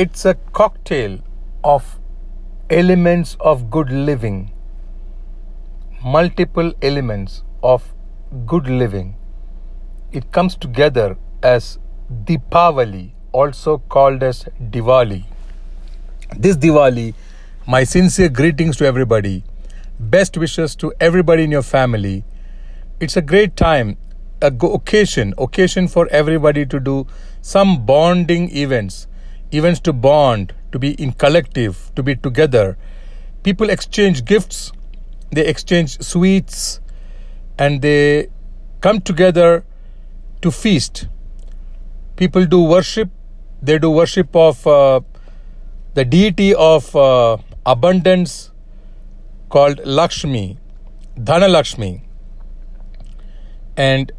It's a cocktail of elements of good living, multiple elements of good living. It comes together as Deepavali, also called as Diwali. This Diwali, my sincere greetings to everybody. Best wishes to everybody in your family. It's a great time, a go- occasion, occasion for everybody to do some bonding events, events to bond, to be in collective, to be together. People exchange gifts, they exchange sweets, and they come together to feast. People do worship, they do worship of uh, the deity of uh, abundance called Lakshmi, Dhana Lakshmi. And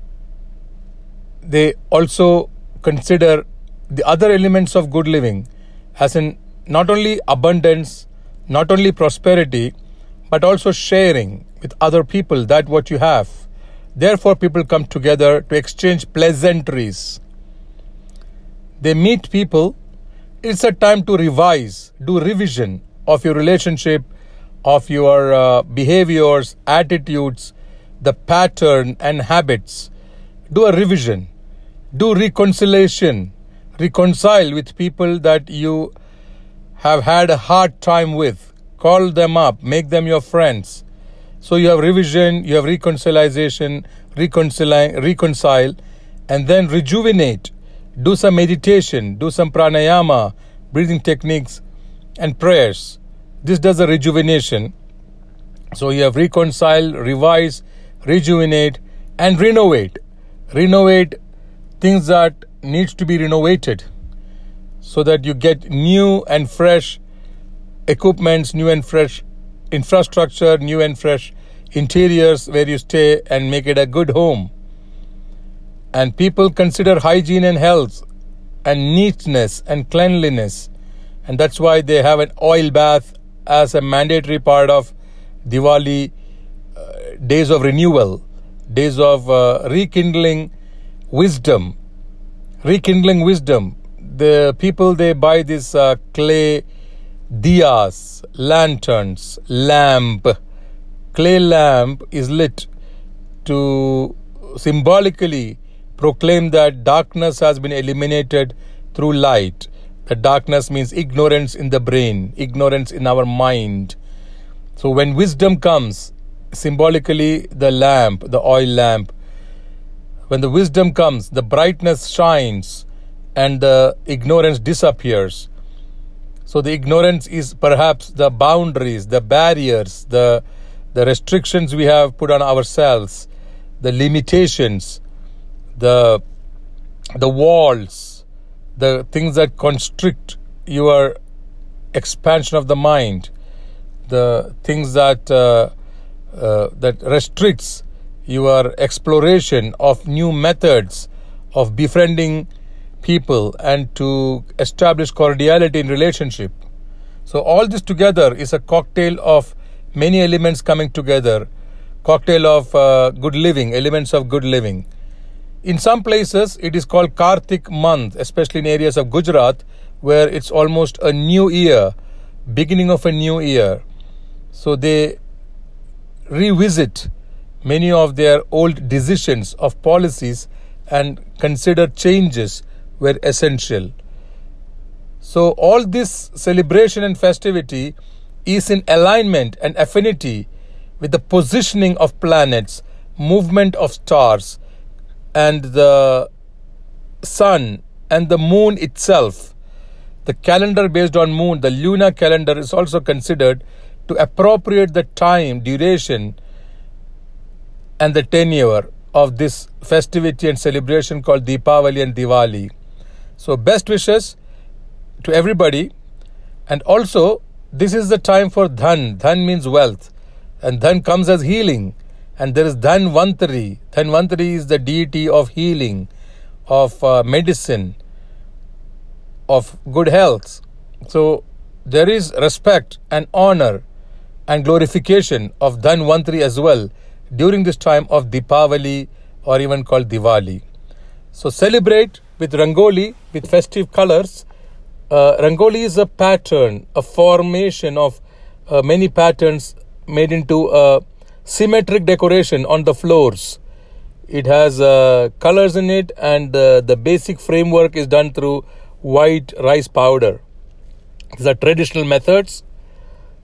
they also consider the other elements of good living as in not only abundance, not only prosperity, but also sharing with other people that what you have. Therefore, people come together to exchange pleasantries. They meet people. It's a time to revise, do revision of your relationship, of your uh, behaviors, attitudes, the pattern and habits. Do a revision. Do reconciliation. Reconcile with people that you have had a hard time with. Call them up, make them your friends. So you have revision, you have reconciliation, reconcile, reconcile, and then rejuvenate. Do some meditation, do some pranayama, breathing techniques, and prayers. This does a rejuvenation. So you have reconcile, revise, rejuvenate, and renovate. Renovate things that needs to be renovated so that you get new and fresh equipments, new and fresh infrastructure, new and fresh interiors where you stay and make it a good home. And people consider hygiene and health and neatness and cleanliness. And that's why they have an oil bath as a mandatory part of Diwali uh, days of renewal, days of uh, rekindling wisdom, rekindling wisdom. The people they buy this uh, clay diyas, lanterns, lamp. Clay lamp is lit to symbolically proclaim that darkness has been eliminated through light. The darkness means ignorance in the brain, ignorance in our mind. So when wisdom comes, symbolically the lamp, the oil lamp, when the wisdom comes, the brightness shines and the ignorance disappears. So the ignorance is perhaps the boundaries, the barriers, the the restrictions we have put on ourselves, the limitations, the the walls, the things that constrict your expansion of the mind, the things that uh, uh, that restricts your exploration of new methods of befriending people and to establish cordiality in relationship. So all this together is a cocktail of many elements coming together, cocktail of uh, good living, elements of good living. In some places, it is called Kartik month, especially in areas of Gujarat, where it's almost a new year, beginning of a new year. So they revisit many of their old decisions of policies and consider changes were essential. So, all this celebration and festivity is in alignment and affinity with the positioning of planets, movement of stars, and the sun and the moon itself. The calendar based on moon, the lunar calendar, is also considered to appropriate the time, duration, and the tenure of this festivity and celebration called Deepavali and Diwali. So, best wishes to everybody. And also, this is the time for dhan. Dhan means wealth. And dhan comes as healing. And there is Dhanvantari. Dhanvantari is the deity of healing, of uh, medicine, of good health. So, there is respect and honor and glorification of Dhanvantari as well during this time of Deepavali or even called Diwali. So, celebrate with rangoli, with festive colors, Uh, Rangoli is a pattern, a formation of uh, many patterns made into a symmetric decoration on the floors. It has uh, colors in it, and uh, the basic framework is done through white rice powder. These are traditional methods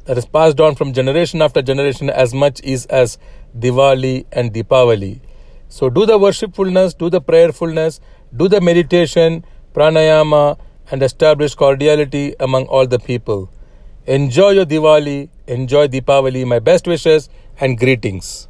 that is passed on from generation after generation as much is as Diwali and Deepavali. So do the worshipfulness, do the prayerfulness, do the meditation, pranayama, and establish cordiality among all the people. Enjoy your Diwali, enjoy Deepavali. My best wishes and greetings.